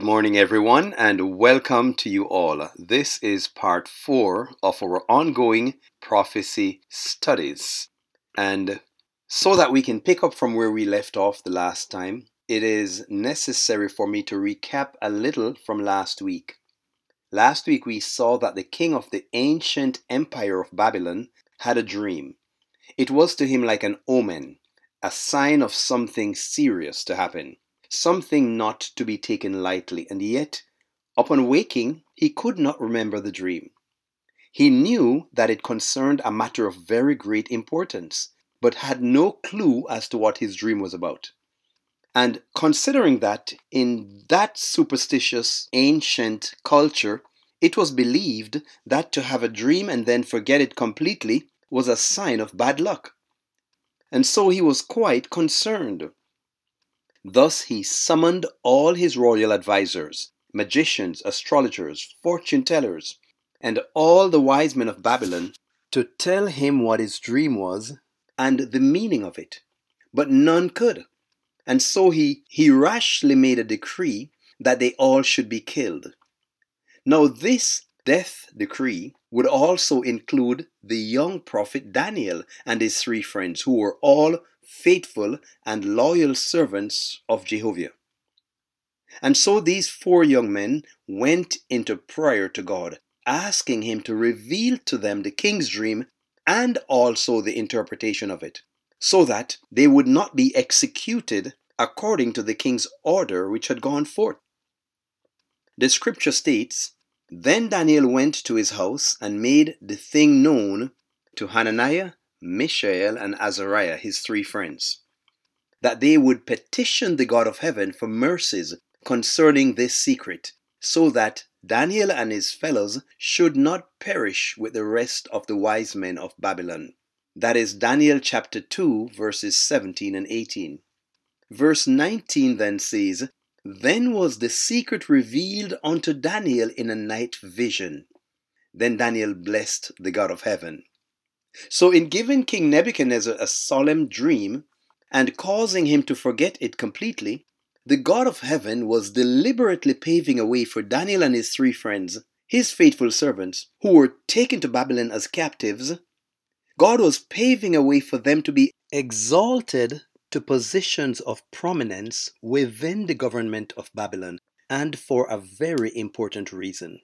Good morning, everyone, and welcome to you all. This is part four of our ongoing prophecy studies. And so that we can pick up from where we left off the last time, it is necessary for me to recap a little from last week. Last week, we saw that the king of the ancient empire of Babylon had a dream. It was to him like an omen, a sign of something serious to happen something not to be taken lightly, and yet, upon waking, he could not remember the dream. He knew that it concerned a matter of very great importance, but had no clue as to what his dream was about. And considering that in that superstitious ancient culture, it was believed that to have a dream and then forget it completely was a sign of bad luck. And so he was quite concerned. Thus he summoned all his royal advisers, magicians, astrologers, fortune tellers, and all the wise men of Babylon to tell him what his dream was and the meaning of it. But none could. And so he, he rashly made a decree that they all should be killed. Now, this death decree would also include the young prophet Daniel and his three friends, who were all faithful, and loyal servants of Jehovah. And so these four young men went into prayer to God, asking Him to reveal to them the king's dream and also the interpretation of it, so that they would not be executed according to the king's order which had gone forth. The scripture states Then Daniel went to his house and made the thing known to Hananiah, Mishael, and Azariah, his three friends, that they would petition the God of heaven for mercies concerning this secret, so that Daniel and his fellows should not perish with the rest of the wise men of Babylon. That is Daniel chapter 2, verses 17 and 18. Verse 19 then says, Then was the secret revealed unto Daniel in a night vision. Then Daniel blessed the God of heaven. So, in giving King Nebuchadnezzar a solemn dream and causing him to forget it completely, the God of heaven was deliberately paving a way for Daniel and his three friends, his faithful servants, who were taken to Babylon as captives. God was paving a way for them to be exalted to positions of prominence within the government of Babylon, and for a very important reason.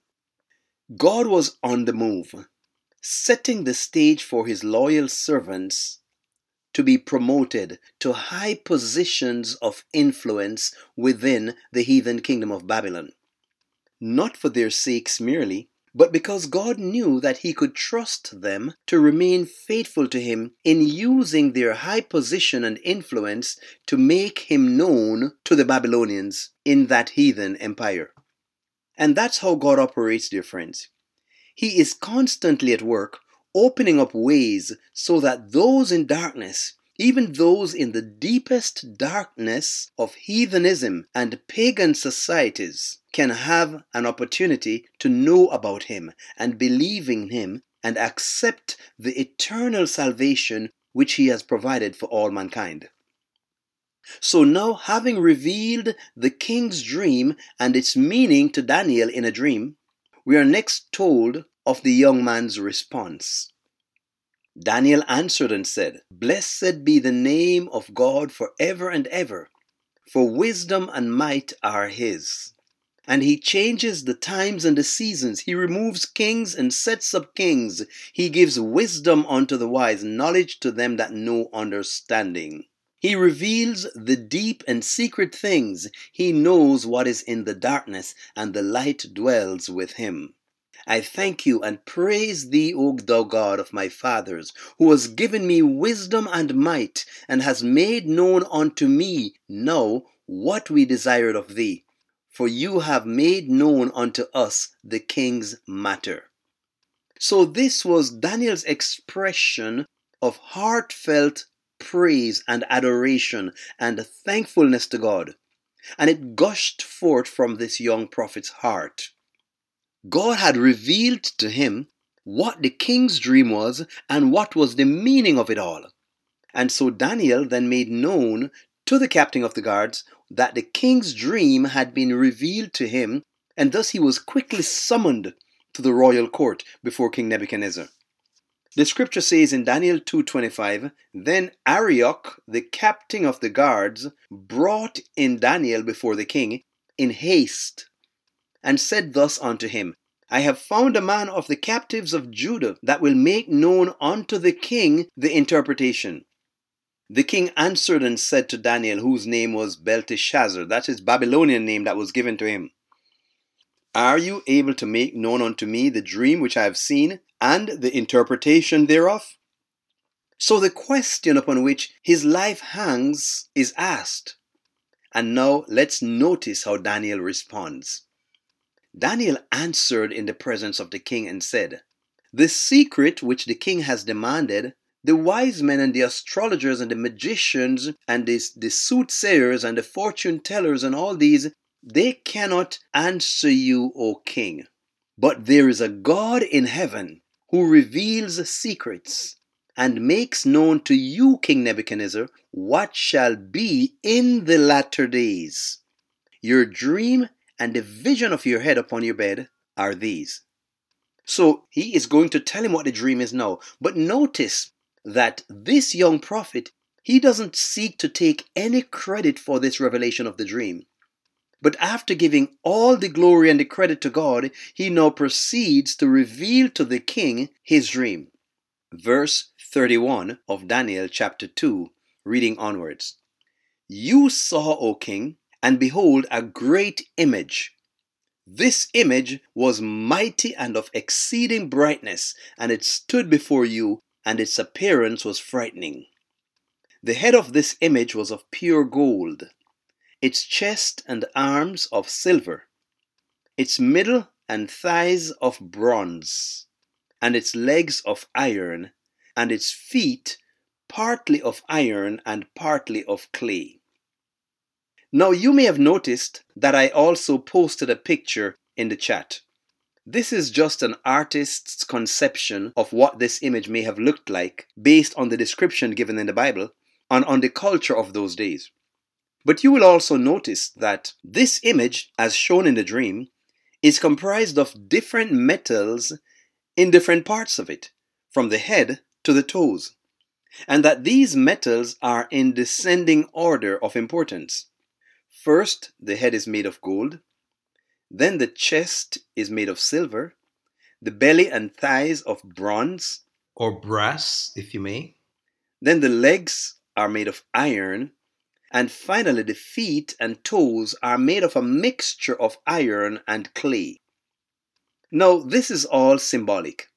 God was on the move setting the stage for his loyal servants to be promoted to high positions of influence within the heathen kingdom of Babylon. Not for their sakes merely, but because God knew that he could trust them to remain faithful to him in using their high position and influence to make him known to the Babylonians in that heathen empire. And that's how God operates, dear friends. He is constantly at work opening up ways so that those in darkness, even those in the deepest darkness of heathenism and pagan societies, can have an opportunity to know about Him and believe in Him and accept the eternal salvation which He has provided for all mankind. So now, having revealed the king's dream and its meaning to Daniel in a dream, we are next told of the young man's response. Daniel answered and said, Blessed be the name of God for ever and ever, for wisdom and might are his. And he changes the times and the seasons. He removes kings and sets up kings. He gives wisdom unto the wise, knowledge to them that know understanding. He reveals the deep and secret things. He knows what is in the darkness, and the light dwells with him. I thank you and praise thee, O thou God of my fathers, who has given me wisdom and might, and has made known unto me now what we desired of thee. For you have made known unto us the king's matter. So, this was Daniel's expression of heartfelt praise and adoration and thankfulness to God. And it gushed forth from this young prophet's heart. God had revealed to him what the king's dream was and what was the meaning of it all. And so Daniel then made known to the captain of the guards that the king's dream had been revealed to him, and thus he was quickly summoned to the royal court before King Nebuchadnezzar. The scripture says in Daniel 2:25, then Arioch, the captain of the guards, brought in Daniel before the king in haste, and said thus unto him, I have found a man of the captives of Judah that will make known unto the king the interpretation. The king answered and said to Daniel, whose name was Belteshazzar, that is Babylonian name that was given to him, Are you able to make known unto me the dream which I have seen? and the interpretation thereof? So the question upon which his life hangs is asked. And now let's notice how Daniel responds. Daniel answered in the presence of the king and said, The secret which the king has demanded, the wise men and the astrologers and the magicians and the, the soothsayers and the fortune tellers and all these, they cannot answer you, O king. But there is a God in heaven who reveals secrets and makes known to you, King Nebuchadnezzar, what shall be in the latter days. Your dream and the vision of your head upon your bed are these. So he is going to tell him what the dream is now. But notice that this young prophet, he doesn't seek to take any credit for this revelation of the dream. But after giving all the glory and the credit to God, he now proceeds to reveal to the king his dream. Verse 31 of Daniel chapter 2, reading onwards. You saw, O king, and behold, a great image. This image was mighty and of exceeding brightness, and it stood before you, and its appearance was frightening. The head of this image was of pure gold its chest and arms of silver, its middle and thighs of bronze, and its legs of iron, and its feet partly of iron and partly of clay. Now you may have noticed that I also posted a picture in the chat. This is just an artist's conception of what this image may have looked like based on the description given in the Bible and on the culture of those days. But you will also notice that this image, as shown in the dream, is comprised of different metals in different parts of it, from the head to the toes, and that these metals are in descending order of importance. First, the head is made of gold, then the chest is made of silver, the belly and thighs of bronze, or brass, if you may. Then the legs are made of iron, and finally, the feet and toes are made of a mixture of iron and clay. Now, this is all symbolic.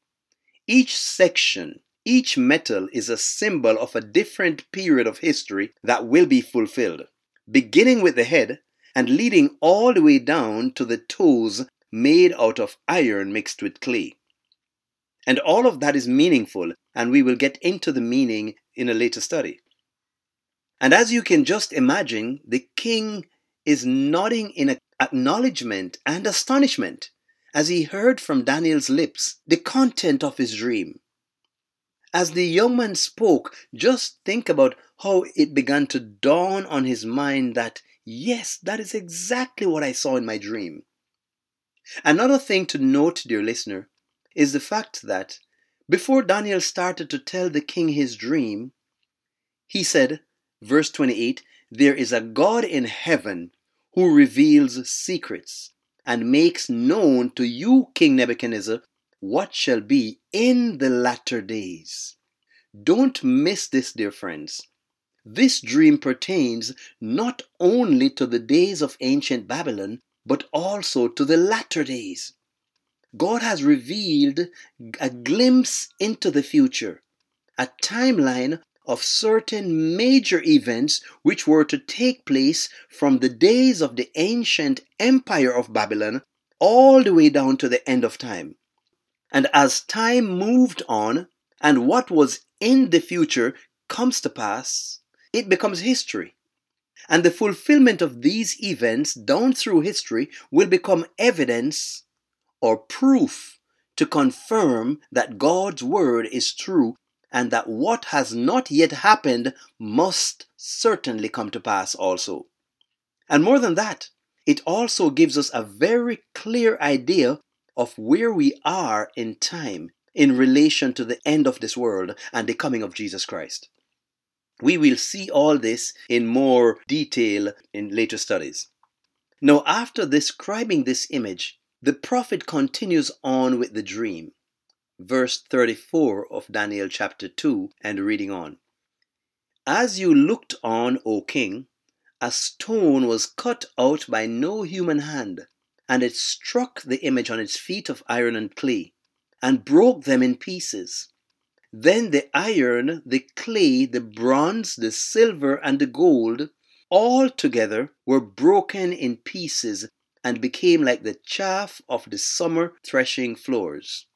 Each section, each metal is a symbol of a different period of history that will be fulfilled, beginning with the head and leading all the way down to the toes made out of iron mixed with clay. And all of that is meaningful, and we will get into the meaning in a later study. And as you can just imagine, the king is nodding in acknowledgement and astonishment as he heard from Daniel's lips the content of his dream. As the young man spoke, just think about how it began to dawn on his mind that, yes, that is exactly what I saw in my dream. Another thing to note, dear listener, is the fact that before Daniel started to tell the king his dream, he said, Verse 28 There is a God in heaven who reveals secrets and makes known to you, King Nebuchadnezzar, what shall be in the latter days. Don't miss this, dear friends. This dream pertains not only to the days of ancient Babylon, but also to the latter days. God has revealed a glimpse into the future, a timeline of certain major events which were to take place from the days of the ancient empire of Babylon all the way down to the end of time. And as time moved on, and what was in the future comes to pass, it becomes history. And the fulfillment of these events down through history will become evidence or proof to confirm that God's word is true and that what has not yet happened must certainly come to pass also. And more than that, it also gives us a very clear idea of where we are in time in relation to the end of this world and the coming of Jesus Christ. We will see all this in more detail in later studies. Now, after describing this image, the prophet continues on with the dream. Verse 34 of Daniel chapter 2 and reading on. As you looked on, O king, a stone was cut out by no human hand, and it struck the image on its feet of iron and clay, and broke them in pieces. Then the iron, the clay, the bronze, the silver, and the gold all together were broken in pieces and became like the chaff of the summer threshing floors.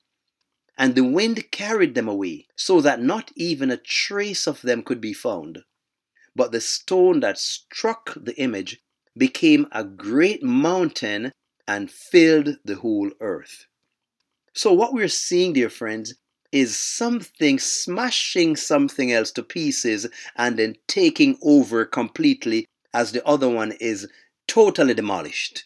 And the wind carried them away, so that not even a trace of them could be found. But the stone that struck the image became a great mountain and filled the whole earth. So, what we're seeing, dear friends, is something smashing something else to pieces and then taking over completely as the other one is totally demolished.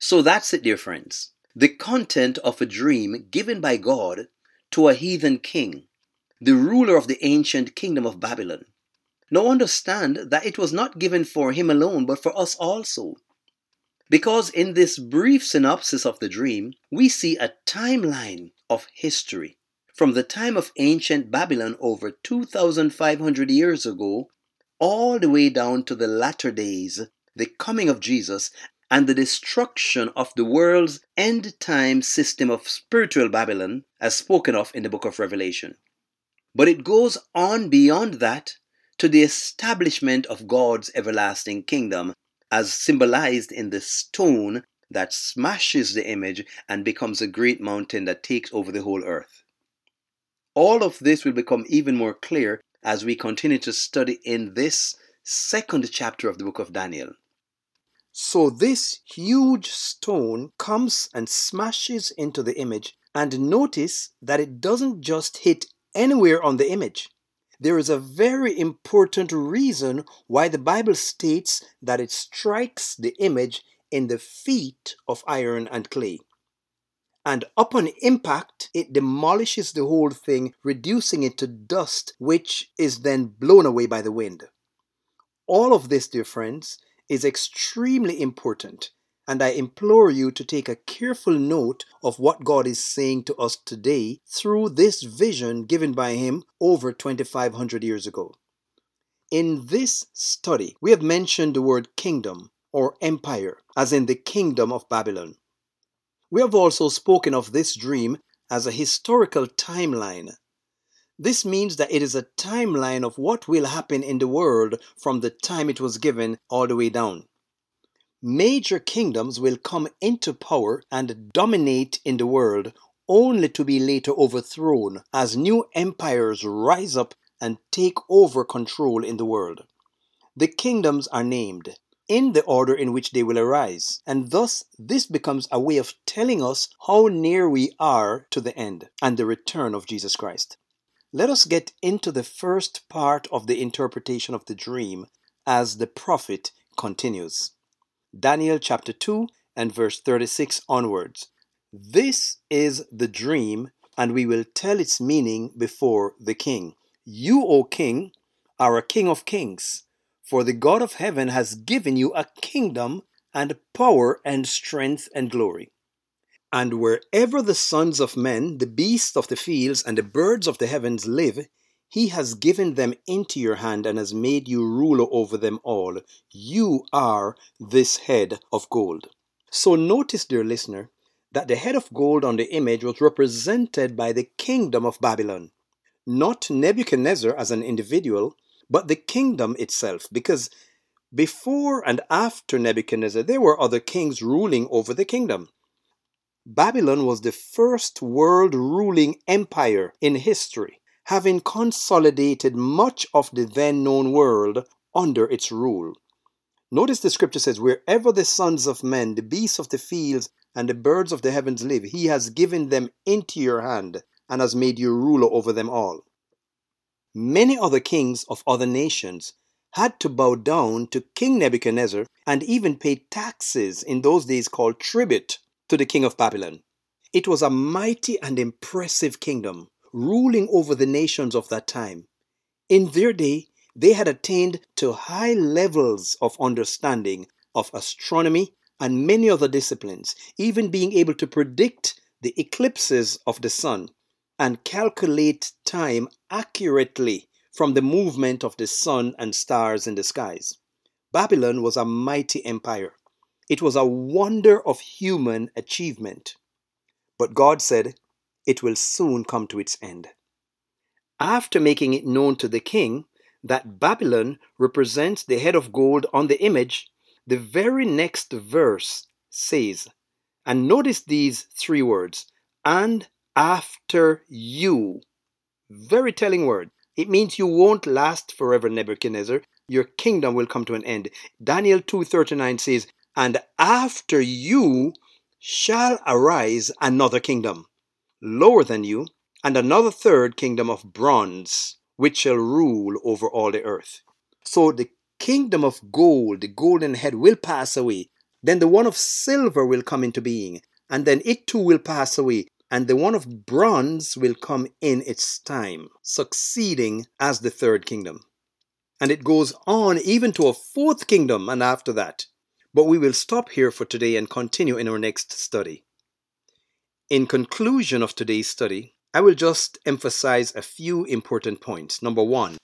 So that's it, dear friends. The content of a dream given by God to a heathen king, the ruler of the ancient kingdom of Babylon. Now understand that it was not given for him alone, but for us also. Because in this brief synopsis of the dream, we see a timeline of history from the time of ancient Babylon over 2,500 years ago, all the way down to the latter days, the coming of Jesus, and the destruction of the world's end time system of spiritual Babylon, as spoken of in the book of Revelation. But it goes on beyond that to the establishment of God's everlasting kingdom, as symbolized in the stone that smashes the image and becomes a great mountain that takes over the whole earth. All of this will become even more clear as we continue to study in this second chapter of the book of Daniel. So, this huge stone comes and smashes into the image, and notice that it doesn't just hit anywhere on the image. There is a very important reason why the Bible states that it strikes the image in the feet of iron and clay and upon impact, it demolishes the whole thing, reducing it to dust, which is then blown away by the wind. All of this, dear friends, is extremely important, and I implore you to take a careful note of what God is saying to us today through this vision given by Him over 2,500 years ago. In this study, we have mentioned the word kingdom or empire, as in the kingdom of Babylon. We have also spoken of this dream as a historical timeline. This means that it is a timeline of what will happen in the world from the time it was given all the way down. Major kingdoms will come into power and dominate in the world only to be later overthrown as new empires rise up and take over control in the world. The kingdoms are named in the order in which they will arise. And thus, this becomes a way of telling us how near we are to the end and the return of Jesus Christ. Let us get into the first part of the interpretation of the dream as the prophet continues. Daniel chapter 2 and verse 36 onwards. This is the dream, and we will tell its meaning before the king. You, O king, are a king of kings for the God of heaven has given you a kingdom and power and strength and glory. And wherever the sons of men, the beasts of the fields, and the birds of the heavens live, he has given them into your hand and has made you ruler over them all. You are this head of gold. So notice, dear listener, that the head of gold on the image was represented by the kingdom of Babylon, not Nebuchadnezzar as an individual, but the kingdom itself, because before and after Nebuchadnezzar, there were other kings ruling over the kingdom. Babylon was the first world ruling empire in history, having consolidated much of the then known world under its rule. Notice the scripture says, Wherever the sons of men, the beasts of the fields, and the birds of the heavens live, he has given them into your hand and has made you ruler over them all. Many other kings of other nations had to bow down to King Nebuchadnezzar and even pay taxes in those days called tribute to the king of Babylon. It was a mighty and impressive kingdom, ruling over the nations of that time. In their day, they had attained to high levels of understanding of astronomy and many other disciplines, even being able to predict the eclipses of the sun and calculate time accurately from the movement of the sun and stars in the skies. Babylon was a mighty empire. It was a wonder of human achievement. But God said, it will soon come to its end. After making it known to the king that Babylon represents the head of gold on the image, the very next verse says, and notice these three words, and after you. Very telling word. It means you won't last forever, Nebuchadnezzar. Your kingdom will come to an end. Daniel 2:39 says, "And after you shall arise another kingdom, lower than you, and another third kingdom of bronze, which shall rule over all the earth." So the kingdom of gold, the golden head, will pass away. Then the one of silver will come into being, and then it too will pass away and the one of bronze will come in its time, succeeding as the third kingdom. And it goes on even to a fourth kingdom and after that. But we will stop here for today and continue in our next study. In conclusion of today's study, I will just emphasize a few important points. Number one,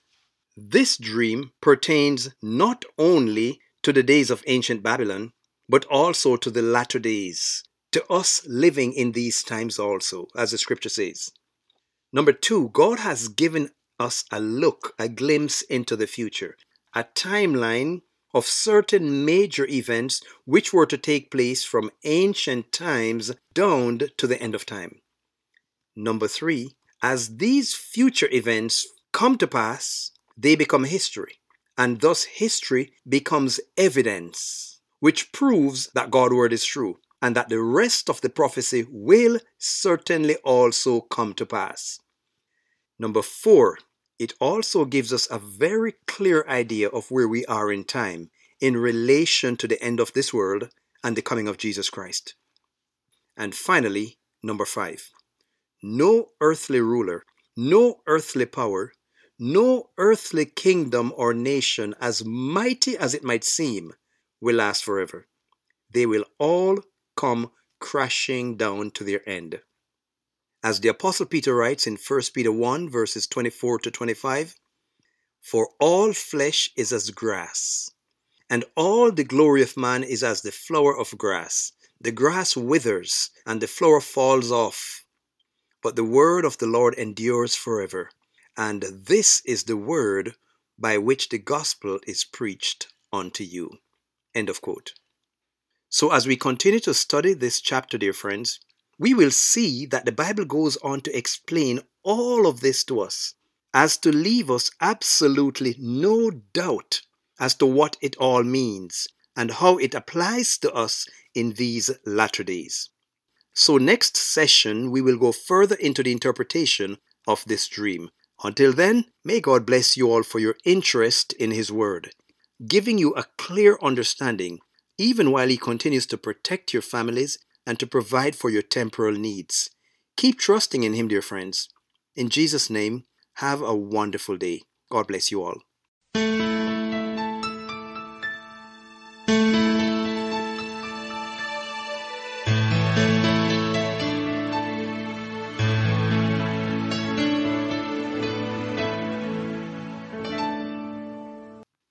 this dream pertains not only to the days of ancient Babylon, but also to the latter days, to us living in these times also, as the scripture says. Number two, God has given us a look, a glimpse into the future, a timeline of certain major events which were to take place from ancient times down to the end of time. Number three, as these future events come to pass, they become history, and thus history becomes evidence, which proves that God's word is true and that the rest of the prophecy will certainly also come to pass. Number four, it also gives us a very clear idea of where we are in time in relation to the end of this world and the coming of Jesus Christ. And finally, number five, no earthly ruler, no earthly power, no earthly kingdom or nation, as mighty as it might seem, will last forever. They will all come crashing down to their end. As the Apostle Peter writes in 1 Peter 1, verses 24 to 25 For all flesh is as grass, and all the glory of man is as the flower of grass. The grass withers, and the flower falls off. But the word of the Lord endures forever. And this is the word by which the gospel is preached unto you. End of quote. So, as we continue to study this chapter, dear friends, we will see that the Bible goes on to explain all of this to us, as to leave us absolutely no doubt as to what it all means and how it applies to us in these latter days. So, next session, we will go further into the interpretation of this dream. Until then, may God bless you all for your interest in His Word, giving you a clear understanding even while He continues to protect your families and to provide for your temporal needs. Keep trusting in Him, dear friends. In Jesus' name, have a wonderful day. God bless you all.